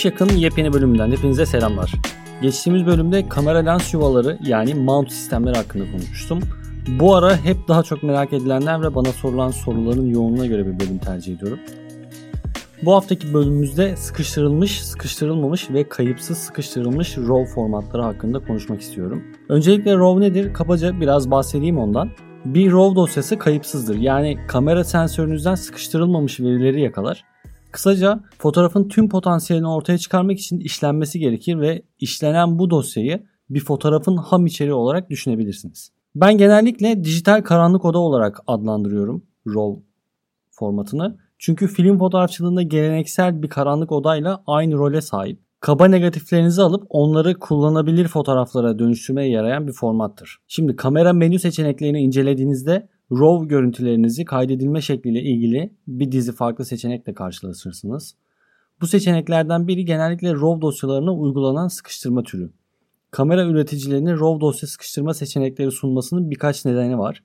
Shipshack'ın yepyeni bölümünden hepinize selamlar. Geçtiğimiz bölümde kamera lens yuvaları yani mount sistemleri hakkında konuşmuştum. Bu ara hep daha çok merak edilenler ve bana sorulan soruların yoğunluğuna göre bir bölüm tercih ediyorum. Bu haftaki bölümümüzde sıkıştırılmış, sıkıştırılmamış ve kayıpsız sıkıştırılmış RAW formatları hakkında konuşmak istiyorum. Öncelikle RAW nedir? Kabaca biraz bahsedeyim ondan. Bir RAW dosyası kayıpsızdır. Yani kamera sensörünüzden sıkıştırılmamış verileri yakalar. Kısaca fotoğrafın tüm potansiyelini ortaya çıkarmak için işlenmesi gerekir ve işlenen bu dosyayı bir fotoğrafın ham içeriği olarak düşünebilirsiniz. Ben genellikle dijital karanlık oda olarak adlandırıyorum RAW formatını. Çünkü film fotoğrafçılığında geleneksel bir karanlık odayla aynı role sahip. Kaba negatiflerinizi alıp onları kullanabilir fotoğraflara dönüştürmeye yarayan bir formattır. Şimdi kamera menü seçeneklerini incelediğinizde RAW görüntülerinizi kaydedilme şekliyle ilgili bir dizi farklı seçenekle karşılaşırsınız. Bu seçeneklerden biri genellikle RAW dosyalarına uygulanan sıkıştırma türü. Kamera üreticilerinin RAW dosya sıkıştırma seçenekleri sunmasının birkaç nedeni var.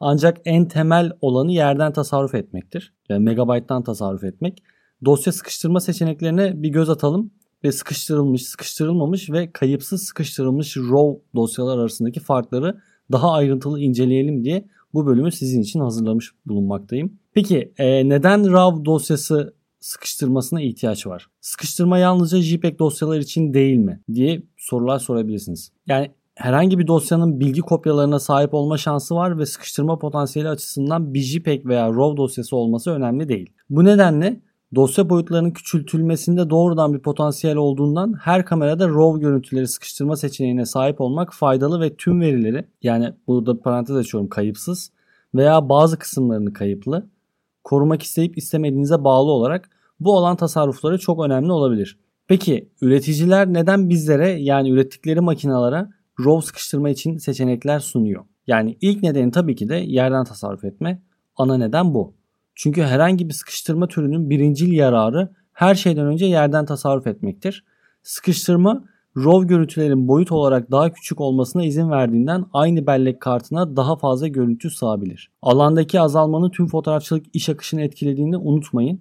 Ancak en temel olanı yerden tasarruf etmektir. Yani megabayttan tasarruf etmek. Dosya sıkıştırma seçeneklerine bir göz atalım ve sıkıştırılmış, sıkıştırılmamış ve kayıpsız sıkıştırılmış RAW dosyalar arasındaki farkları daha ayrıntılı inceleyelim diye bu bölümü sizin için hazırlamış bulunmaktayım. Peki e, neden RAW dosyası sıkıştırmasına ihtiyaç var? Sıkıştırma yalnızca JPEG dosyalar için değil mi diye sorular sorabilirsiniz. Yani herhangi bir dosyanın bilgi kopyalarına sahip olma şansı var ve sıkıştırma potansiyeli açısından bir JPEG veya RAW dosyası olması önemli değil. Bu nedenle dosya boyutlarının küçültülmesinde doğrudan bir potansiyel olduğundan her kamerada RAW görüntüleri sıkıştırma seçeneğine sahip olmak faydalı ve tüm verileri yani burada parantez açıyorum kayıpsız veya bazı kısımlarını kayıplı korumak isteyip istemediğinize bağlı olarak bu alan tasarrufları çok önemli olabilir. Peki üreticiler neden bizlere yani ürettikleri makinalara RAW sıkıştırma için seçenekler sunuyor? Yani ilk nedeni tabii ki de yerden tasarruf etme. Ana neden bu. Çünkü herhangi bir sıkıştırma türünün birincil yararı her şeyden önce yerden tasarruf etmektir. Sıkıştırma RAW görüntülerin boyut olarak daha küçük olmasına izin verdiğinden aynı bellek kartına daha fazla görüntü sığabilir. Alandaki azalmanın tüm fotoğrafçılık iş akışını etkilediğini unutmayın.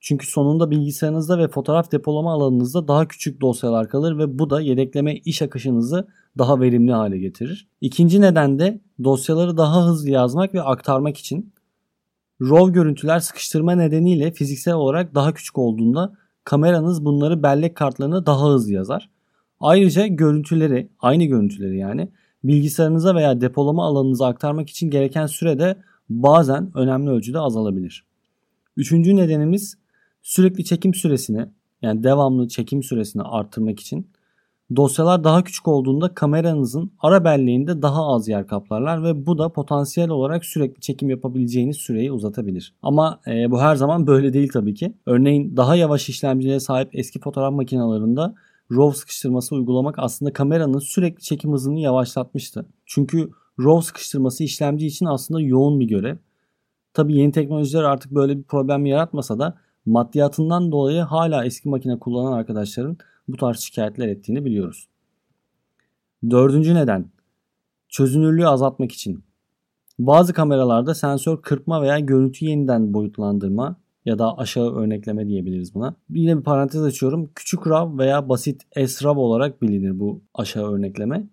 Çünkü sonunda bilgisayarınızda ve fotoğraf depolama alanınızda daha küçük dosyalar kalır ve bu da yedekleme iş akışınızı daha verimli hale getirir. İkinci neden de dosyaları daha hızlı yazmak ve aktarmak için RAW görüntüler sıkıştırma nedeniyle fiziksel olarak daha küçük olduğunda kameranız bunları bellek kartlarına daha hızlı yazar. Ayrıca görüntüleri, aynı görüntüleri yani bilgisayarınıza veya depolama alanınıza aktarmak için gereken süre de bazen önemli ölçüde azalabilir. Üçüncü nedenimiz sürekli çekim süresini yani devamlı çekim süresini arttırmak için Dosyalar daha küçük olduğunda kameranızın ara belleğinde daha az yer kaplarlar ve bu da potansiyel olarak sürekli çekim yapabileceğiniz süreyi uzatabilir. Ama e, bu her zaman böyle değil tabii ki. Örneğin daha yavaş işlemcilere sahip eski fotoğraf makinelerinde RAW sıkıştırması uygulamak aslında kameranın sürekli çekim hızını yavaşlatmıştı. Çünkü RAW sıkıştırması işlemci için aslında yoğun bir görev. Tabii yeni teknolojiler artık böyle bir problem yaratmasa da maddiyatından dolayı hala eski makine kullanan arkadaşların bu tarz şikayetler ettiğini biliyoruz. Dördüncü neden çözünürlüğü azaltmak için. Bazı kameralarda sensör kırpma veya görüntü yeniden boyutlandırma ya da aşağı örnekleme diyebiliriz buna. Yine bir parantez açıyorum. Küçük RAW veya basit SRAW olarak bilinir bu aşağı örnekleme.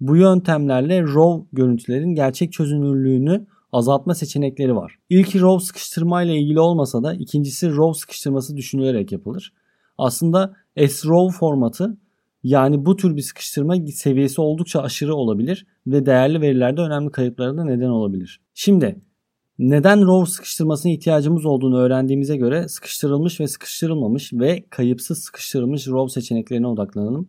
Bu yöntemlerle RAW görüntülerin gerçek çözünürlüğünü azaltma seçenekleri var. İlki RAW sıkıştırma ile ilgili olmasa da ikincisi RAW sıkıştırması düşünülerek yapılır. Aslında SRAW formatı yani bu tür bir sıkıştırma seviyesi oldukça aşırı olabilir ve değerli verilerde önemli kayıplara da neden olabilir. Şimdi neden RAW sıkıştırmasına ihtiyacımız olduğunu öğrendiğimize göre sıkıştırılmış ve sıkıştırılmamış ve kayıpsız sıkıştırılmış RAW seçeneklerine odaklanalım.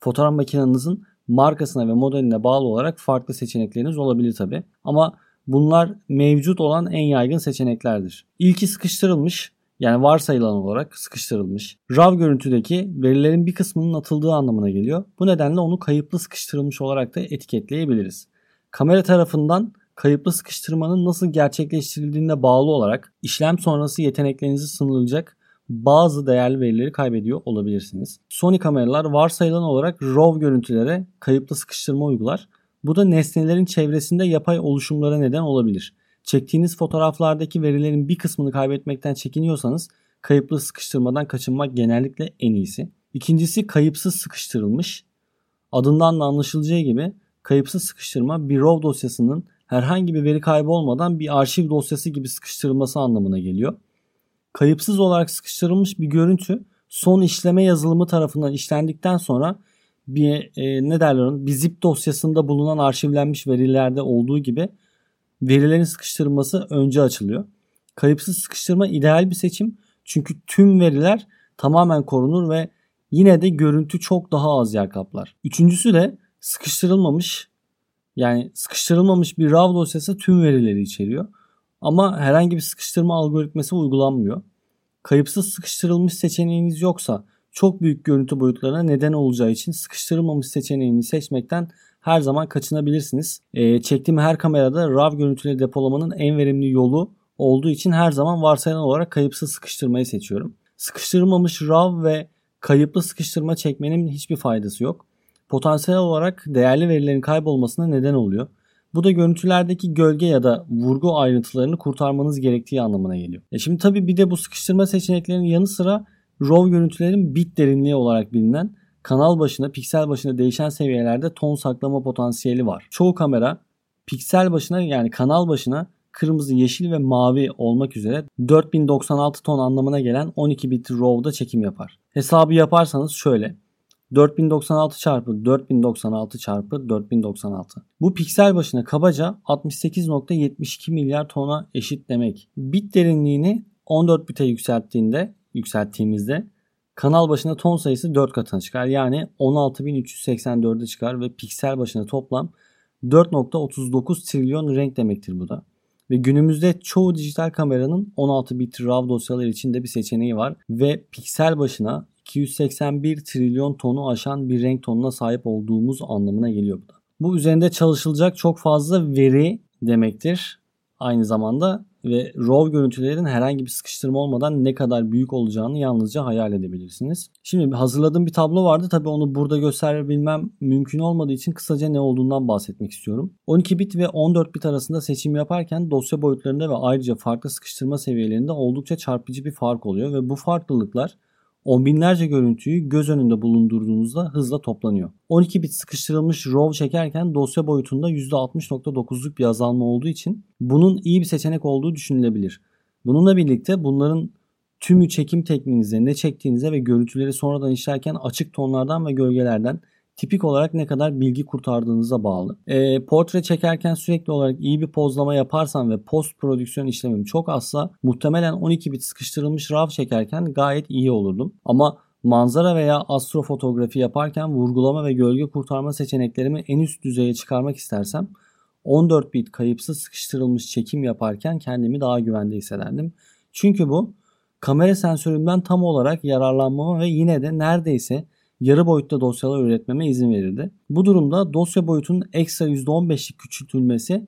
Fotoğraf makinenizin markasına ve modeline bağlı olarak farklı seçenekleriniz olabilir tabi. Ama bunlar mevcut olan en yaygın seçeneklerdir. İlki sıkıştırılmış yani varsayılan olarak sıkıştırılmış. RAW görüntüdeki verilerin bir kısmının atıldığı anlamına geliyor. Bu nedenle onu kayıplı sıkıştırılmış olarak da etiketleyebiliriz. Kamera tarafından kayıplı sıkıştırmanın nasıl gerçekleştirildiğine bağlı olarak işlem sonrası yeteneklerinizi sınırlayacak bazı değerli verileri kaybediyor olabilirsiniz. Sony kameralar varsayılan olarak RAW görüntülere kayıplı sıkıştırma uygular. Bu da nesnelerin çevresinde yapay oluşumlara neden olabilir. Çektiğiniz fotoğraflardaki verilerin bir kısmını kaybetmekten çekiniyorsanız kayıplı sıkıştırmadan kaçınmak genellikle en iyisi. İkincisi kayıpsız sıkıştırılmış. Adından da anlaşılacağı gibi kayıpsız sıkıştırma bir RAW dosyasının herhangi bir veri kaybı olmadan bir arşiv dosyası gibi sıkıştırılması anlamına geliyor. Kayıpsız olarak sıkıştırılmış bir görüntü son işleme yazılımı tarafından işlendikten sonra bir e, ne derler bir zip dosyasında bulunan arşivlenmiş verilerde olduğu gibi verilerin sıkıştırılması önce açılıyor. Kayıpsız sıkıştırma ideal bir seçim çünkü tüm veriler tamamen korunur ve yine de görüntü çok daha az yer kaplar. Üçüncüsü de sıkıştırılmamış yani sıkıştırılmamış bir RAW dosyası tüm verileri içeriyor. Ama herhangi bir sıkıştırma algoritması uygulanmıyor. Kayıpsız sıkıştırılmış seçeneğiniz yoksa çok büyük görüntü boyutlarına neden olacağı için sıkıştırılmamış seçeneğini seçmekten her zaman kaçınabilirsiniz. E, çektiğim her kamerada RAW görüntüleri depolamanın en verimli yolu olduğu için her zaman varsayılan olarak kayıpsız sıkıştırmayı seçiyorum. Sıkıştırılmamış RAW ve kayıplı sıkıştırma çekmenin hiçbir faydası yok. Potansiyel olarak değerli verilerin kaybolmasına neden oluyor. Bu da görüntülerdeki gölge ya da vurgu ayrıntılarını kurtarmanız gerektiği anlamına geliyor. E şimdi tabii bir de bu sıkıştırma seçeneklerinin yanı sıra RAW görüntülerin bit derinliği olarak bilinen kanal başına, piksel başına değişen seviyelerde ton saklama potansiyeli var. Çoğu kamera piksel başına yani kanal başına kırmızı, yeşil ve mavi olmak üzere 4096 ton anlamına gelen 12 bit RAW'da çekim yapar. Hesabı yaparsanız şöyle. 4096 çarpı 4096 çarpı 4096. Bu piksel başına kabaca 68.72 milyar tona eşit demek. Bit derinliğini 14 bite yükselttiğinde, yükselttiğimizde kanal başına ton sayısı 4 katına çıkar. Yani 16.384'e çıkar ve piksel başına toplam 4.39 trilyon renk demektir bu da. Ve günümüzde çoğu dijital kameranın 16 bit RAW dosyaları içinde bir seçeneği var ve piksel başına 281 trilyon tonu aşan bir renk tonuna sahip olduğumuz anlamına geliyor bu da. Bu üzerinde çalışılacak çok fazla veri demektir. Aynı zamanda ve RAW görüntülerin herhangi bir sıkıştırma olmadan ne kadar büyük olacağını yalnızca hayal edebilirsiniz. Şimdi hazırladığım bir tablo vardı. Tabii onu burada gösterebilmem mümkün olmadığı için kısaca ne olduğundan bahsetmek istiyorum. 12 bit ve 14 bit arasında seçim yaparken dosya boyutlarında ve ayrıca farklı sıkıştırma seviyelerinde oldukça çarpıcı bir fark oluyor ve bu farklılıklar on binlerce görüntüyü göz önünde bulundurduğunuzda hızla toplanıyor. 12 bit sıkıştırılmış RAW çekerken dosya boyutunda %60.9'luk bir azalma olduğu için bunun iyi bir seçenek olduğu düşünülebilir. Bununla birlikte bunların tümü çekim tekniğinize, ne çektiğinize ve görüntüleri sonradan işlerken açık tonlardan ve gölgelerden tipik olarak ne kadar bilgi kurtardığınıza bağlı. E, portre çekerken sürekli olarak iyi bir pozlama yaparsam ve post prodüksiyon işlemim çok azsa muhtemelen 12 bit sıkıştırılmış RAW çekerken gayet iyi olurdum. Ama manzara veya astrofotografi yaparken vurgulama ve gölge kurtarma seçeneklerimi en üst düzeye çıkarmak istersem 14 bit kayıpsız sıkıştırılmış çekim yaparken kendimi daha güvende hissederdim. Çünkü bu kamera sensörümden tam olarak yararlanmama ve yine de neredeyse yarı boyutta dosyalar üretmeme izin verirdi. Bu durumda dosya boyutunun ekstra %15'lik küçültülmesi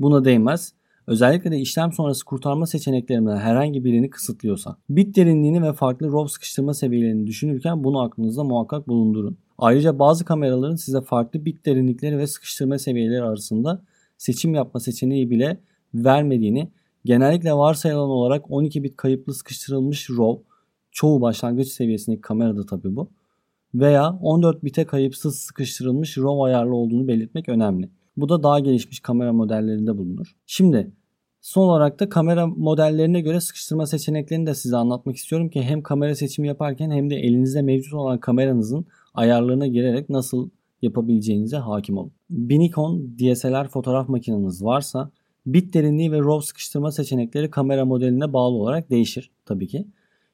buna değmez. Özellikle de işlem sonrası kurtarma seçeneklerimden herhangi birini kısıtlıyorsa. Bit derinliğini ve farklı RAW sıkıştırma seviyelerini düşünürken bunu aklınızda muhakkak bulundurun. Ayrıca bazı kameraların size farklı bit derinlikleri ve sıkıştırma seviyeleri arasında seçim yapma seçeneği bile vermediğini, genellikle varsayılan olarak 12 bit kayıplı sıkıştırılmış RAW, çoğu başlangıç seviyesindeki kamerada tabi bu, veya 14 bite kayıpsız sıkıştırılmış RAW ayarlı olduğunu belirtmek önemli. Bu da daha gelişmiş kamera modellerinde bulunur. Şimdi son olarak da kamera modellerine göre sıkıştırma seçeneklerini de size anlatmak istiyorum ki hem kamera seçimi yaparken hem de elinizde mevcut olan kameranızın ayarlarına girerek nasıl yapabileceğinize hakim olun. Bir Nikon DSLR fotoğraf makineniz varsa bit derinliği ve RAW sıkıştırma seçenekleri kamera modeline bağlı olarak değişir tabii ki.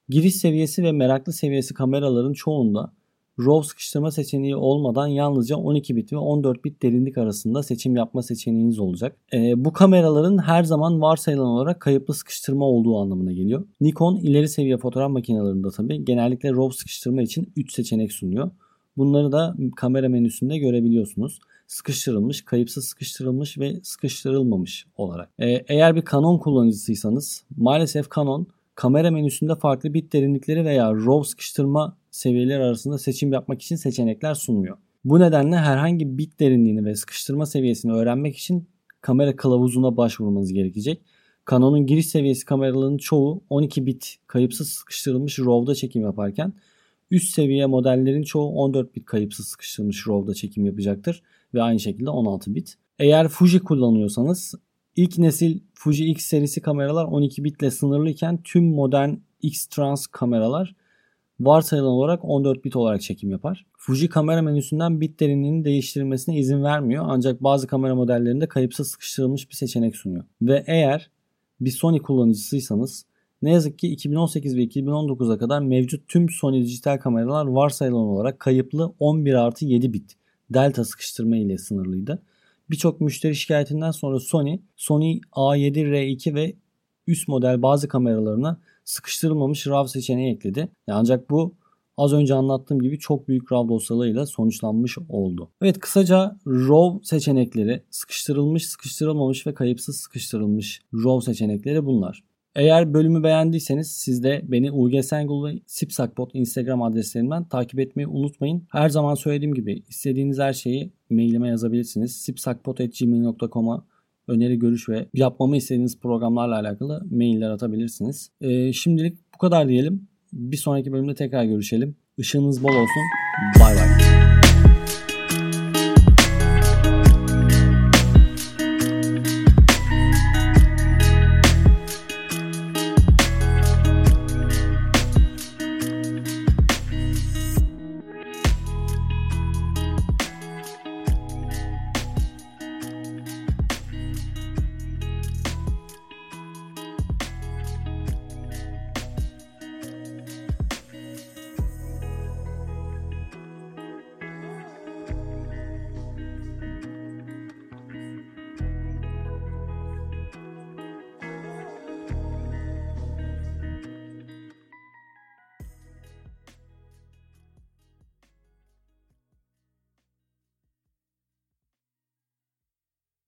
Giriş seviyesi ve meraklı seviyesi kameraların çoğunda RAW sıkıştırma seçeneği olmadan yalnızca 12 bit ve 14 bit derinlik arasında seçim yapma seçeneğiniz olacak. E, bu kameraların her zaman varsayılan olarak kayıplı sıkıştırma olduğu anlamına geliyor. Nikon ileri seviye fotoğraf makinelerinde tabi genellikle RAW sıkıştırma için 3 seçenek sunuyor. Bunları da kamera menüsünde görebiliyorsunuz. Sıkıştırılmış, kayıpsız sıkıştırılmış ve sıkıştırılmamış olarak. Ee, eğer bir Canon kullanıcısıysanız maalesef Canon kamera menüsünde farklı bit derinlikleri veya RAW sıkıştırma seviyeler arasında seçim yapmak için seçenekler sunmuyor. Bu nedenle herhangi bit derinliğini ve sıkıştırma seviyesini öğrenmek için kamera kılavuzuna başvurmanız gerekecek. Canon'un giriş seviyesi kameralarının çoğu 12 bit kayıpsız sıkıştırılmış RAW'da çekim yaparken üst seviye modellerin çoğu 14 bit kayıpsız sıkıştırılmış RAW'da çekim yapacaktır ve aynı şekilde 16 bit. Eğer Fuji kullanıyorsanız ilk nesil Fuji X serisi kameralar 12 bitle sınırlıyken tüm modern X-Trans kameralar varsayılan olarak 14 bit olarak çekim yapar. Fuji kamera menüsünden bit derinliğinin değiştirilmesine izin vermiyor ancak bazı kamera modellerinde kayıpsız sıkıştırılmış bir seçenek sunuyor. Ve eğer bir Sony kullanıcısıysanız ne yazık ki 2018 ve 2019'a kadar mevcut tüm Sony dijital kameralar varsayılan olarak kayıplı 11 artı 7 bit delta sıkıştırma ile sınırlıydı. Birçok müşteri şikayetinden sonra Sony, Sony A7R2 ve üst model bazı kameralarına sıkıştırılmamış RAW seçeneği ekledi. Ancak bu az önce anlattığım gibi çok büyük RAW dosyalarıyla sonuçlanmış oldu. Evet kısaca RAW seçenekleri sıkıştırılmış, sıkıştırılmamış ve kayıpsız sıkıştırılmış RAW seçenekleri bunlar. Eğer bölümü beğendiyseniz siz de beni Sengul ve Sipsakbot Instagram adreslerimden takip etmeyi unutmayın. Her zaman söylediğim gibi istediğiniz her şeyi mailime yazabilirsiniz. sipsakbot.gmail.com'a öneri, görüş ve yapmamı istediğiniz programlarla alakalı mailler atabilirsiniz. Ee, şimdilik bu kadar diyelim. Bir sonraki bölümde tekrar görüşelim. Işığınız bol olsun. Bay bay.